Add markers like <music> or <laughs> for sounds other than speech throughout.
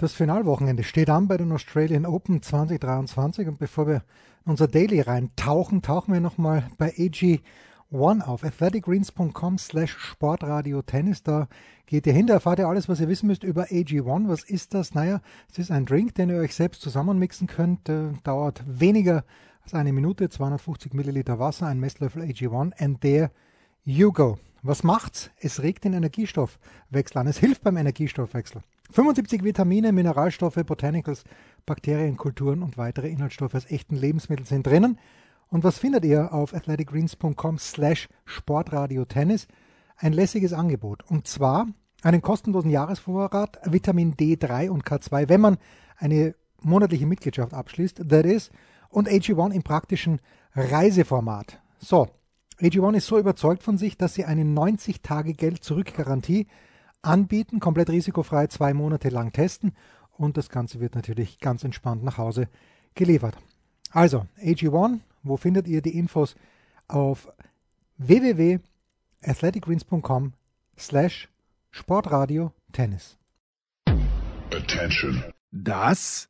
Das Finalwochenende steht an bei den Australian Open 2023 und bevor wir in unser Daily reintauchen, tauchen wir nochmal bei AG1 auf. athleticgreens.com slash sportradio tennis. Da geht ihr hin, da erfahrt ihr alles, was ihr wissen müsst über AG1. Was ist das? Naja, es ist ein Drink, den ihr euch selbst zusammenmixen könnt. Äh, dauert weniger als eine Minute, 250 Milliliter Wasser, ein Messlöffel AG1 and there you go. Was macht's? Es regt den Energiestoffwechsel an. Es hilft beim Energiestoffwechsel. 75 Vitamine, Mineralstoffe, Botanicals, Bakterien, Kulturen und weitere Inhaltsstoffe aus echten Lebensmitteln sind drinnen. Und was findet ihr auf athleticgreens.com slash sportradiotennis? Ein lässiges Angebot. Und zwar einen kostenlosen Jahresvorrat Vitamin D3 und K2, wenn man eine monatliche Mitgliedschaft abschließt, that is, und AG1 im praktischen Reiseformat. So, AG1 ist so überzeugt von sich, dass sie eine 90-Tage-Geld-Zurück-Garantie anbieten, komplett risikofrei zwei Monate lang testen und das Ganze wird natürlich ganz entspannt nach Hause geliefert. Also, AG1, wo findet ihr die Infos? Auf www.athleticgreens.com slash Sportradio Tennis. Attention. Das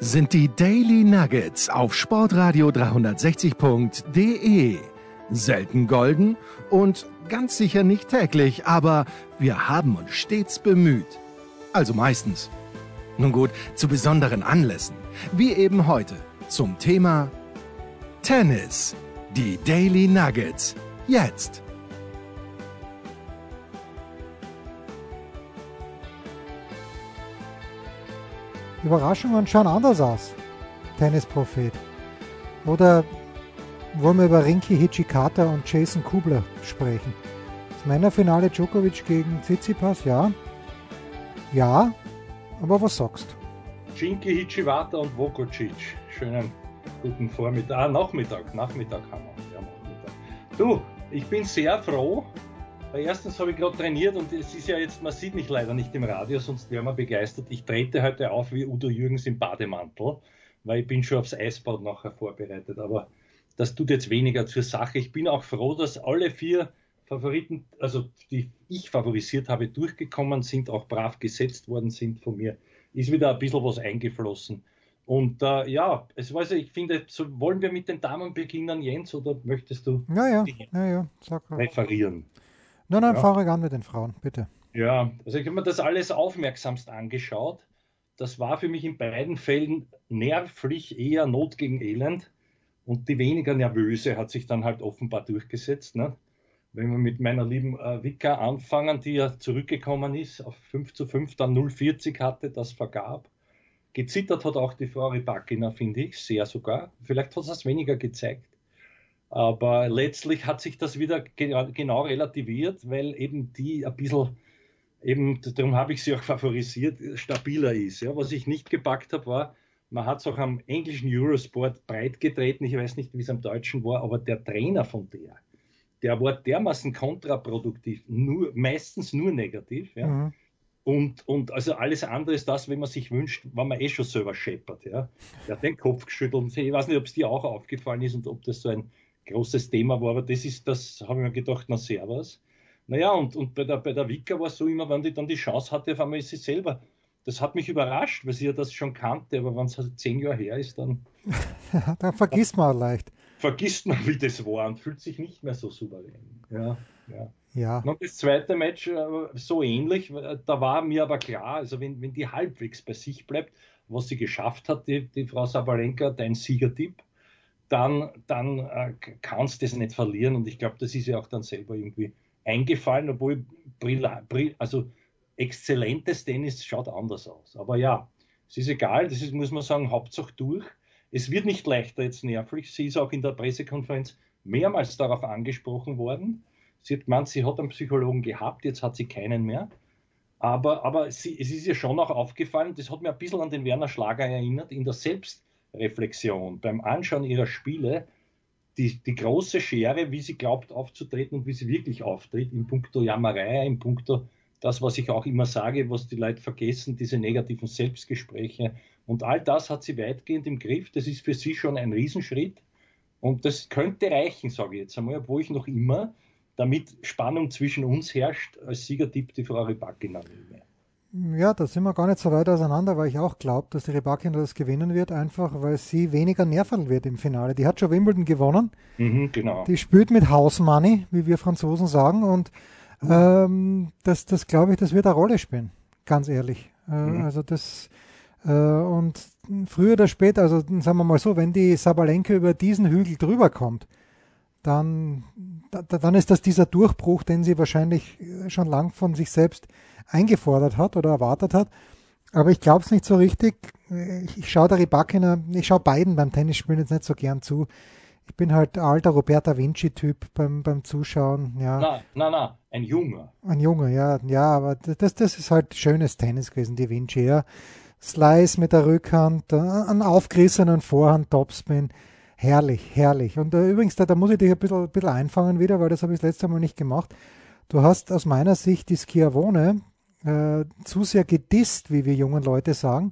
sind die Daily Nuggets auf Sportradio 360.de. Selten golden und ganz sicher nicht täglich, aber wir haben uns stets bemüht. Also meistens. Nun gut, zu besonderen Anlässen, wie eben heute zum Thema Tennis. Die Daily Nuggets. Jetzt. Überraschungen schauen anders aus. Tennisprophet. Oder wollen wir über Rinki Hichikata und Jason Kubler sprechen. Das Männerfinale Djokovic gegen Tsitsipas, ja. Ja, aber was sagst du? Rinki Hichiwata und Vokocic. Schönen guten Vormittag, ah, Nachmittag, Nachmittag haben wir. Ja, Nachmittag. Du, ich bin sehr froh. Erstens habe ich gerade trainiert und es ist ja jetzt, man sieht mich leider nicht im Radio, sonst wäre man begeistert. Ich trete heute auf wie Udo Jürgens im Bademantel, weil ich bin schon aufs Eisbad nachher vorbereitet. Aber das tut jetzt weniger zur Sache. Ich bin auch froh, dass alle vier Favoriten, also die ich favorisiert habe, durchgekommen sind, auch brav gesetzt worden sind von mir. Ist wieder ein bisschen was eingeflossen. Und äh, ja, es weiß ich finde, so, wollen wir mit den Damen beginnen, Jens, oder möchtest du ja, ja, ja, ja. Sag referieren? Nein, nein, ja. fahre an mit den Frauen, bitte. Ja, also ich habe mir das alles aufmerksamst angeschaut. Das war für mich in beiden Fällen nervlich eher Not gegen Elend. Und die weniger nervöse hat sich dann halt offenbar durchgesetzt. Ne? Wenn wir mit meiner lieben äh, Vika anfangen, die ja zurückgekommen ist, auf 5 zu 5, dann 0,40 hatte, das vergab. Gezittert hat auch die Frau Rybakina, finde ich, sehr sogar. Vielleicht hat es weniger gezeigt. Aber letztlich hat sich das wieder genau relativiert, weil eben die ein bisschen, eben, darum habe ich sie auch favorisiert, stabiler ist. Ja, was ich nicht gepackt habe, war, man hat es auch am englischen Eurosport breit getreten. Ich weiß nicht, wie es am deutschen war, aber der Trainer von der, der war dermaßen kontraproduktiv, nur, meistens nur negativ. Ja. Mhm. Und, und also alles andere ist das, wenn man sich wünscht, wenn man eh schon selber scheppert. Ja. Der hat den Kopf geschüttelt. Ich weiß nicht, ob es dir auch aufgefallen ist und ob das so ein großes Thema war, aber das ist, das habe ich mir gedacht, na servus. Naja, und, und bei der, bei der Wicca war es so immer, wenn die dann die Chance hatte, auf einmal ist sie selber das hat mich überrascht, weil sie ja das schon kannte, aber wenn es halt zehn Jahre her ist, dann. <laughs> dann vergisst man leicht. Vergisst man, wie das war und fühlt sich nicht mehr so souverän. Ja, ja. ja. Und das zweite Match äh, so ähnlich, da war mir aber klar, also wenn, wenn die halbwegs bei sich bleibt, was sie geschafft hat, die, die Frau Sabalenka, dein Siegertipp, dann, dann äh, kannst du das nicht verlieren. Und ich glaube, das ist ja auch dann selber irgendwie eingefallen, obwohl also exzellentes Tennis schaut anders aus. Aber ja, es ist egal, das ist, muss man sagen, Hauptsache durch. Es wird nicht leichter jetzt nervlich. Sie ist auch in der Pressekonferenz mehrmals darauf angesprochen worden. Sie hat gemeint, sie hat einen Psychologen gehabt, jetzt hat sie keinen mehr. Aber, aber sie, es ist ihr schon auch aufgefallen, das hat mir ein bisschen an den Werner Schlager erinnert, in der Selbstreflexion, beim Anschauen ihrer Spiele, die, die große Schere, wie sie glaubt aufzutreten und wie sie wirklich auftritt, in puncto Jammerei, in puncto das, was ich auch immer sage, was die Leute vergessen, diese negativen Selbstgespräche. Und all das hat sie weitgehend im Griff. Das ist für sie schon ein Riesenschritt. Und das könnte reichen, sage ich jetzt einmal, obwohl ich noch immer, damit Spannung zwischen uns herrscht, als Siegertipp die Frau Rybakina nehme. Ja, da sind wir gar nicht so weit auseinander, weil ich auch glaube, dass die Rybakina das gewinnen wird, einfach weil sie weniger nerven wird im Finale. Die hat schon Wimbledon gewonnen. Mhm, genau. Die spielt mit House Money, wie wir Franzosen sagen, und ähm, das, das glaube ich, das wird eine Rolle spielen, ganz ehrlich. Äh, mhm. Also das äh, und früher oder später, also sagen wir mal so, wenn die Sabalenka über diesen Hügel drüber kommt, dann, dann ist das dieser Durchbruch, den sie wahrscheinlich schon lang von sich selbst eingefordert hat oder erwartet hat. Aber ich glaube es nicht so richtig. Ich, ich schaue der Rybakina, ich schaue beiden beim Tennisspielen jetzt nicht so gern zu. Ich bin halt alter Roberta Vinci-Typ beim, beim Zuschauen. Ja. Na, na, na, ein Junger. Ein Junger, ja, ja, aber das, das ist halt schönes Tennis gewesen, die Vinci, ja. Slice mit der Rückhand, einen aufgerissenen Vorhand, Topspin. Herrlich, herrlich. Und äh, übrigens, da, da muss ich dich ein bisschen, ein bisschen einfangen wieder, weil das habe ich das letzte Mal nicht gemacht. Du hast aus meiner Sicht die Schiavone äh, zu sehr gedisst, wie wir jungen Leute sagen.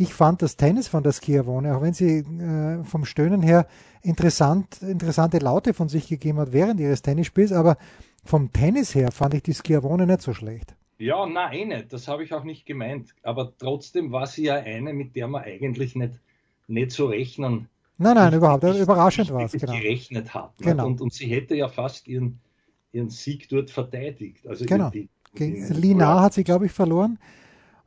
Ich fand das Tennis von der Schiavone, auch wenn sie äh, vom Stöhnen her interessant, interessante Laute von sich gegeben hat während ihres Tennisspiels, aber vom Tennis her fand ich die Schiavone nicht so schlecht. Ja, nein, eh nicht. Das habe ich auch nicht gemeint. Aber trotzdem war sie ja eine, mit der man eigentlich nicht, nicht so rechnen. Nein, nein, nicht, überhaupt. Nicht, überraschend war es. Genau. gerechnet hat. Genau. Und, und sie hätte ja fast ihren, ihren Sieg dort verteidigt. Also genau. Die, gegen Lina hat sie, glaube ich, verloren.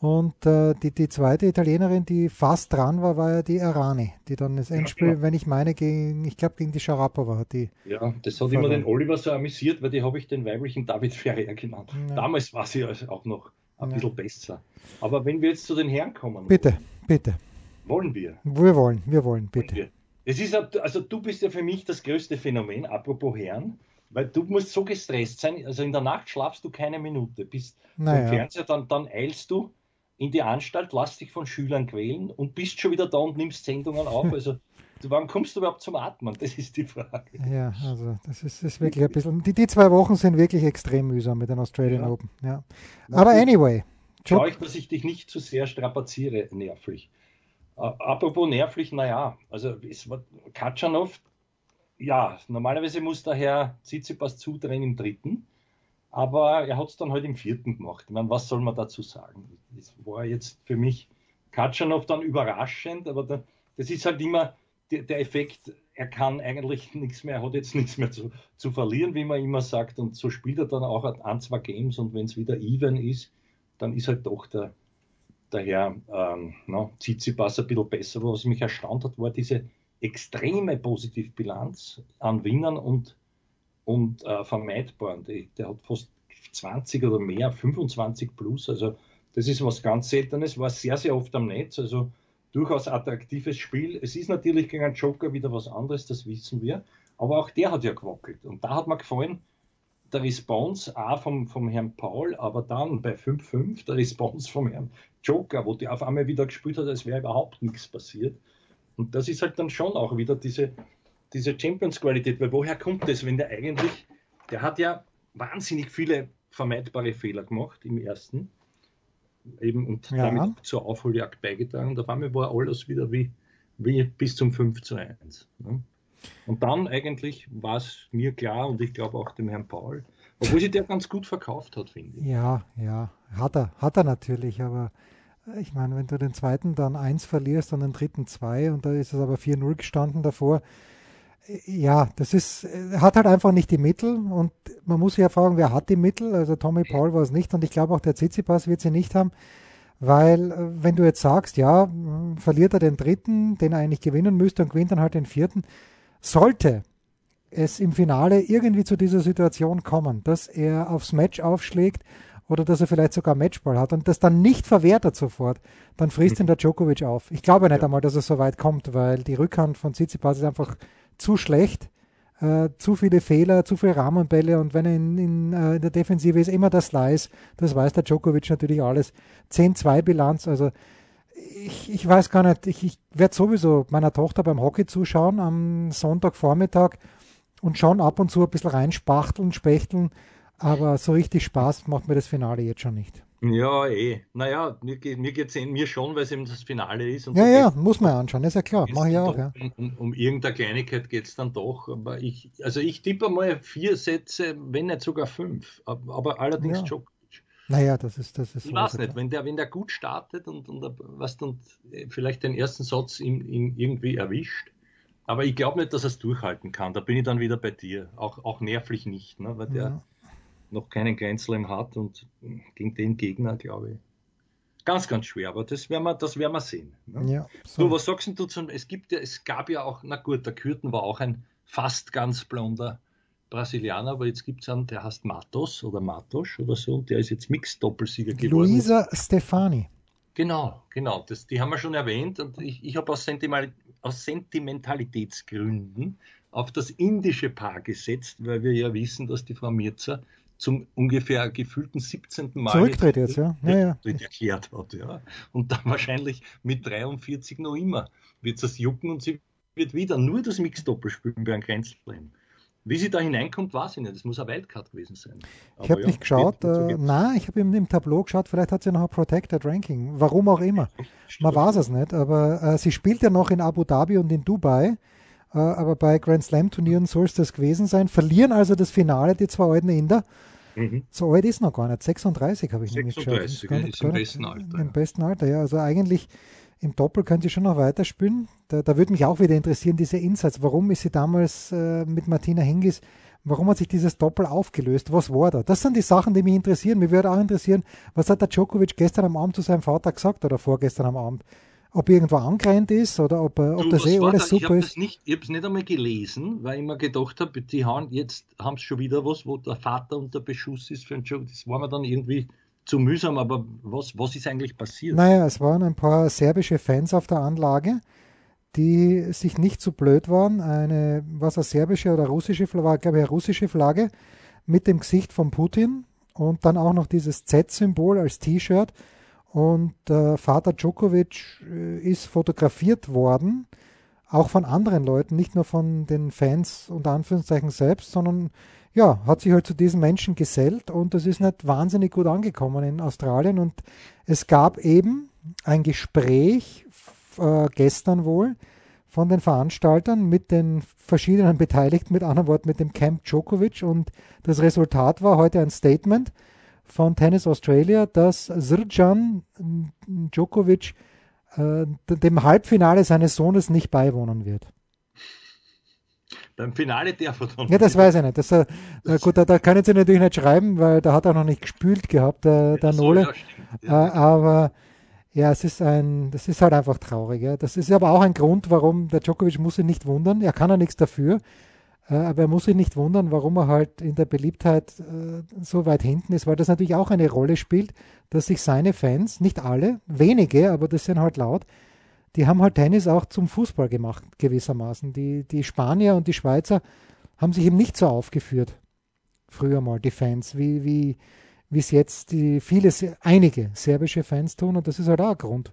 Und äh, die, die zweite Italienerin, die fast dran war, war ja die Arani, die dann das Endspiel, ja, genau. wenn ich meine, gegen, ich glaube, gegen die Sharapova hat die. Ja, das hat immer den Oliver so amüsiert, weil die habe ich den weiblichen David Ferrer genannt. Ja. Damals war sie also auch noch ein bisschen besser. Aber wenn wir jetzt zu den Herren kommen. Bitte, wollen, bitte. Wollen wir? Wir wollen, wir wollen, bitte. Wir. Es ist, also du bist ja für mich das größte Phänomen, apropos Herren. Weil du musst so gestresst sein, also in der Nacht schlafst du keine Minute, bist naja. im Fernseher, dann, dann eilst du in die Anstalt, lass dich von Schülern quälen und bist schon wieder da und nimmst Sendungen auf. Also <laughs> wann kommst du überhaupt zum Atmen? Das ist die Frage. Ja, also das ist, ist wirklich ein bisschen. Die, die zwei Wochen sind wirklich extrem mühsam mit den Australian ja. Open. Ja. Aber anyway. Schau ich, dass ich dich nicht zu sehr strapaziere nervlich. Apropos nervlich, naja, also es war Katschanov, ja, normalerweise muss der Herr Tsitsipas zudrehen im dritten, aber er hat es dann halt im vierten gemacht. Ich meine, was soll man dazu sagen? Das war jetzt für mich Katschanov dann überraschend, aber da, das ist halt immer der, der, Effekt, er kann eigentlich <laughs> nichts mehr, er hat jetzt nichts mehr zu, zu verlieren, wie man immer sagt, und so spielt er dann auch ein, zwei Games und wenn es wieder even ist, dann ist halt doch der, der Herr ähm, no, Tsitsipas ein bisschen besser. Was mich erstaunt hat, war diese extreme Positivbilanz an Winnern und, und äh, vermeidbaren. Die, der hat fast 20 oder mehr, 25 plus. Also das ist was ganz Seltenes, war sehr, sehr oft am Netz. Also durchaus attraktives Spiel. Es ist natürlich gegen einen Joker wieder was anderes, das wissen wir. Aber auch der hat ja gewackelt. Und da hat mir gefallen, der Response auch vom, vom Herrn Paul, aber dann bei 5-5 der Response vom Herrn Joker, wo der auf einmal wieder gespielt hat, als wäre überhaupt nichts passiert. Und das ist halt dann schon auch wieder diese, diese Champions-Qualität, weil woher kommt das, wenn der eigentlich, der hat ja wahnsinnig viele vermeidbare Fehler gemacht im ersten eben und ja. damit zur Aufholjagd beigetragen. Und auf einmal war alles wieder wie, wie bis zum 5 zu 1. Ne? Und dann eigentlich war es mir klar und ich glaube auch dem Herrn Paul, obwohl sich der ganz gut verkauft hat, finde ich. Ja, ja, hat er, hat er natürlich, aber ich meine, wenn du den zweiten dann 1 verlierst und den dritten 2 und da ist es aber 4-0 gestanden davor, ja, das ist, hat halt einfach nicht die Mittel und man muss sich ja fragen, wer hat die Mittel? Also Tommy Paul war es nicht und ich glaube auch der Tsitsipas wird sie nicht haben, weil äh, wenn du jetzt sagst, ja, verliert er den dritten, den er eigentlich gewinnen müsste und gewinnt dann halt den vierten, sollte es im Finale irgendwie zu dieser Situation kommen, dass er aufs Match aufschlägt oder dass er vielleicht sogar Matchball hat und das dann nicht verwehrt hat sofort, dann frisst mhm. ihn der Djokovic auf. Ich glaube nicht ja. einmal, dass es so weit kommt, weil die Rückhand von Tsitsipas ist einfach zu schlecht, äh, zu viele Fehler, zu viele Rahmenbälle und wenn er in, in, äh, in, der Defensive ist, immer das Slice, das weiß der Djokovic natürlich alles. 10-2 Bilanz, also ich, ich weiß gar nicht, ich, ich werde sowieso meiner Tochter beim Hockey zuschauen am Sonntagvormittag und schon ab und zu ein bisschen reinspachteln, spechteln, aber so richtig Spaß macht mir das Finale jetzt schon nicht. Ja, eh. Naja, mir, mir geht es mir schon, weil es eben das Finale ist. ja, ja, muss man anschauen, ist ja klar. Mach ich auch, ja. Um, um, um irgendeine Kleinigkeit geht es dann doch. Aber ich, also ich tippe mal vier Sätze, wenn nicht sogar fünf. Aber allerdings ja. Djokovic. Naja, das ist das ist. Ich weiß nicht, wenn der, wenn der gut startet und, und, was, und äh, vielleicht den ersten Satz ihm, ihm irgendwie erwischt, aber ich glaube nicht, dass er es durchhalten kann. Da bin ich dann wieder bei dir. Auch, auch nervlich nicht, ne? weil der ja. Noch keinen Grand Slam hat und gegen den Gegner, glaube ich. Ganz, ganz schwer, aber das werden wir, das werden wir sehen. Ne? Ja, so. Du, was sagst du zum, es gibt ja, es gab ja auch, na gut, der Kürten war auch ein fast ganz blonder Brasilianer, aber jetzt gibt es einen, der heißt Matos oder Matos oder so, und der ist jetzt Mixed-Doppelsieger geworden. Luisa Stefani. Genau, genau, das, die haben wir schon erwähnt und ich, ich habe aus, Sentimental, aus Sentimentalitätsgründen auf das indische Paar gesetzt, weil wir ja wissen, dass die Frau Mirza zum ungefähr gefühlten 17. Mal zurücktritt jetzt, ja. Ja, ja. erklärt hat. Ja. Und dann wahrscheinlich mit 43 noch immer wird es jucken und sie wird wieder nur das Mixdoppel spielen bei einem Grand Slam. Wie sie da hineinkommt, weiß ich nicht. Das muss ein Wildcard gewesen sein. ich habe ja, nicht geschaut. Äh, nein, ich habe im, im Tableau geschaut. Vielleicht hat sie noch ein Protected Ranking. Warum auch immer. Man weiß es nicht. Aber äh, sie spielt ja noch in Abu Dhabi und in Dubai. Äh, aber bei Grand Slam Turnieren soll es das gewesen sein. Verlieren also das Finale die zwei alten Inder. Mhm. So alt ist noch gar nicht. 36 habe ich 36, nämlich geschaut. 36, ist, ist im besten Alter. Im besten Alter, ja. Also eigentlich im Doppel könnte sie schon noch weiterspielen. Da, da würde mich auch wieder interessieren, diese Insights. Warum ist sie damals äh, mit Martina Hingis, warum hat sich dieses Doppel aufgelöst? Was war da? Das sind die Sachen, die mich interessieren. Mich würde auch interessieren, was hat der Djokovic gestern am Abend zu seinem Vater gesagt oder vorgestern am Abend? Ob irgendwo angerannt ist oder ob, ob du, das eh alles da? super ich ist? Nicht, ich habe es nicht einmal gelesen, weil ich mir gedacht habe, die haben jetzt haben schon wieder was, wo der Vater unter Beschuss ist für einen Job. Das war mir dann irgendwie zu mühsam, aber was, was ist eigentlich passiert? Naja, es waren ein paar serbische Fans auf der Anlage, die sich nicht so blöd waren. Eine, was eine serbische oder russische Flagge, glaube ich, eine russische Flagge mit dem Gesicht von Putin und dann auch noch dieses Z-Symbol als T-Shirt. Und äh, Vater Djokovic äh, ist fotografiert worden, auch von anderen Leuten, nicht nur von den Fans unter Anführungszeichen selbst, sondern ja, hat sich halt zu diesen Menschen gesellt und das ist nicht wahnsinnig gut angekommen in Australien. Und es gab eben ein Gespräch äh, gestern wohl von den Veranstaltern mit den verschiedenen Beteiligten, mit anderen Worten mit dem Camp Djokovic. Und das Resultat war heute ein Statement von Tennis Australia, dass Srjan Djokovic äh, dem Halbfinale seines Sohnes nicht beiwohnen wird. Beim Finale darf er dann. Ja, das weiß ich nicht. Das, äh, gut, da, da kann ich sie natürlich nicht schreiben, weil da hat er noch nicht gespült gehabt, der, der Nole. Ja, äh, aber ja, es ist ein, das ist halt einfach traurig. Ja. Das ist aber auch ein Grund, warum der Djokovic muss sich nicht wundern. Er kann ja nichts dafür. Äh, aber er muss sich nicht wundern, warum er halt in der Beliebtheit äh, so weit hinten ist, weil das natürlich auch eine Rolle spielt, dass sich seine Fans, nicht alle, wenige, aber das sind halt laut, die haben halt Tennis auch zum Fußball gemacht, gewissermaßen. Die, die Spanier und die Schweizer haben sich eben nicht so aufgeführt, früher mal, die Fans, wie, wie, wie es jetzt die viele, einige serbische Fans tun. Und das ist halt auch ein Grund,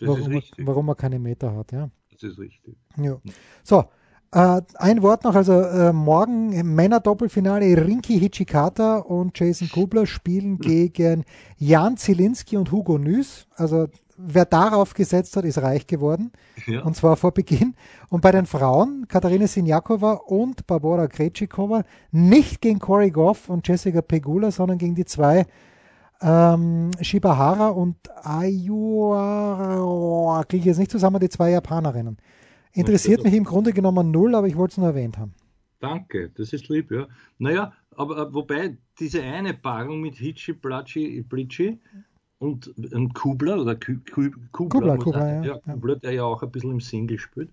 warum, man, warum man keine Meter hat. Ja. Das ist richtig. Ja. So, äh, ein Wort noch, also äh, morgen Männer-Doppelfinale Rinki Hichikata und Jason Kubler spielen gegen Jan Zielinski und Hugo Nüs. Also wer darauf gesetzt hat, ist reich geworden. Ja. Und zwar vor Beginn. Und bei den Frauen, Katharina Sinjakova und Barbara Krejcikova, nicht gegen Corey Goff und Jessica Pegula, sondern gegen die zwei ähm, Shibahara und Ayua, kriege ich jetzt nicht zusammen, die zwei Japanerinnen. Interessiert mich im Grunde genommen null, aber ich wollte es nur erwähnt haben. Danke, das ist lieb, ja. Naja, aber äh, wobei diese eine Paarung mit Hichi, Placi, Plici, und ein Kubler oder Kubler, Kubler, Kubler, ja, ja, Kubler, der ja auch ein bisschen im Single spielt.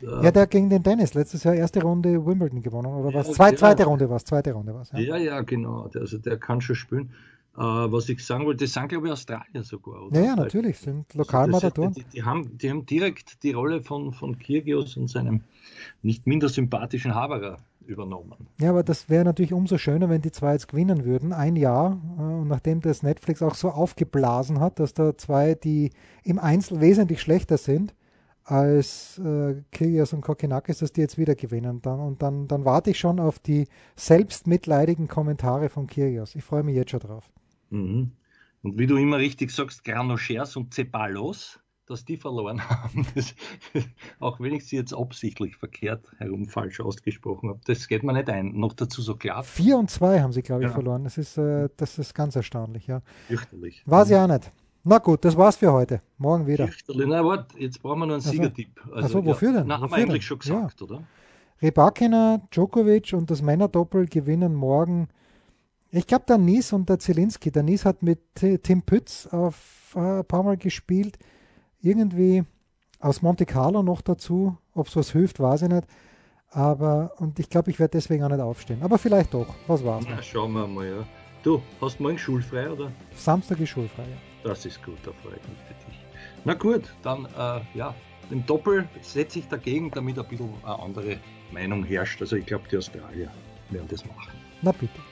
Ja, der gegen den Dennis letztes Jahr erste Runde Wimbledon gewonnen oder was? Zwei, zweite Runde war es, zweite Runde war Ja. ja, ja, genau. Also der kann schon spielen. Uh, was ich sagen wollte, das sind glaube ich Australier sogar. Oder? Ja, ja, natürlich, sind also Lokalmatatoren. Die, die, haben, die haben direkt die Rolle von, von Kyrgios und seinem nicht minder sympathischen Haberer übernommen. Ja, aber das wäre natürlich umso schöner, wenn die zwei jetzt gewinnen würden. Ein Jahr. Äh, und nachdem das Netflix auch so aufgeblasen hat, dass da zwei, die im Einzel wesentlich schlechter sind als äh, Kyrgios und Kokinakis, dass die jetzt wieder gewinnen. Dann, und dann, dann warte ich schon auf die selbstmitleidigen Kommentare von Kyrgios. Ich freue mich jetzt schon drauf. Mhm. Und wie du immer richtig sagst, Granochers und Ceballos, dass die verloren <laughs> haben. Das, auch wenn ich sie jetzt absichtlich verkehrt herum falsch ausgesprochen habe. Das geht mir nicht ein. Noch dazu so klar. 4 und 2 haben sie, glaube ich, ja. verloren. Das ist, äh, das ist ganz erstaunlich, ja. Fürchterlich. War sie auch nicht. Na gut, das war's für heute. Morgen wieder. Fürchterlich. Na, warte, jetzt brauchen wir noch einen Siegertipp. Also, Achso, wofür denn? Na, wofür haben wir eigentlich schon gesagt, ja. oder? Rebakina, Djokovic und das Männerdoppel gewinnen morgen. Ich glaube, der Nies und der Zielinski. Der Nies hat mit Tim Pütz auf, äh, ein paar Mal gespielt. Irgendwie aus Monte Carlo noch dazu. Ob es was hilft, weiß ich nicht. Aber, und ich glaube, ich werde deswegen auch nicht aufstehen. Aber vielleicht doch. Was war's? Na, schauen wir mal, ja. Du, hast morgen schulfrei, oder? Samstag ist schulfrei, ja. Das ist gut, da freue ich mich für dich. Na gut, dann, äh, ja, im Doppel setze ich dagegen, damit ein bisschen eine andere Meinung herrscht. Also ich glaube, die Australier werden das machen. Na bitte.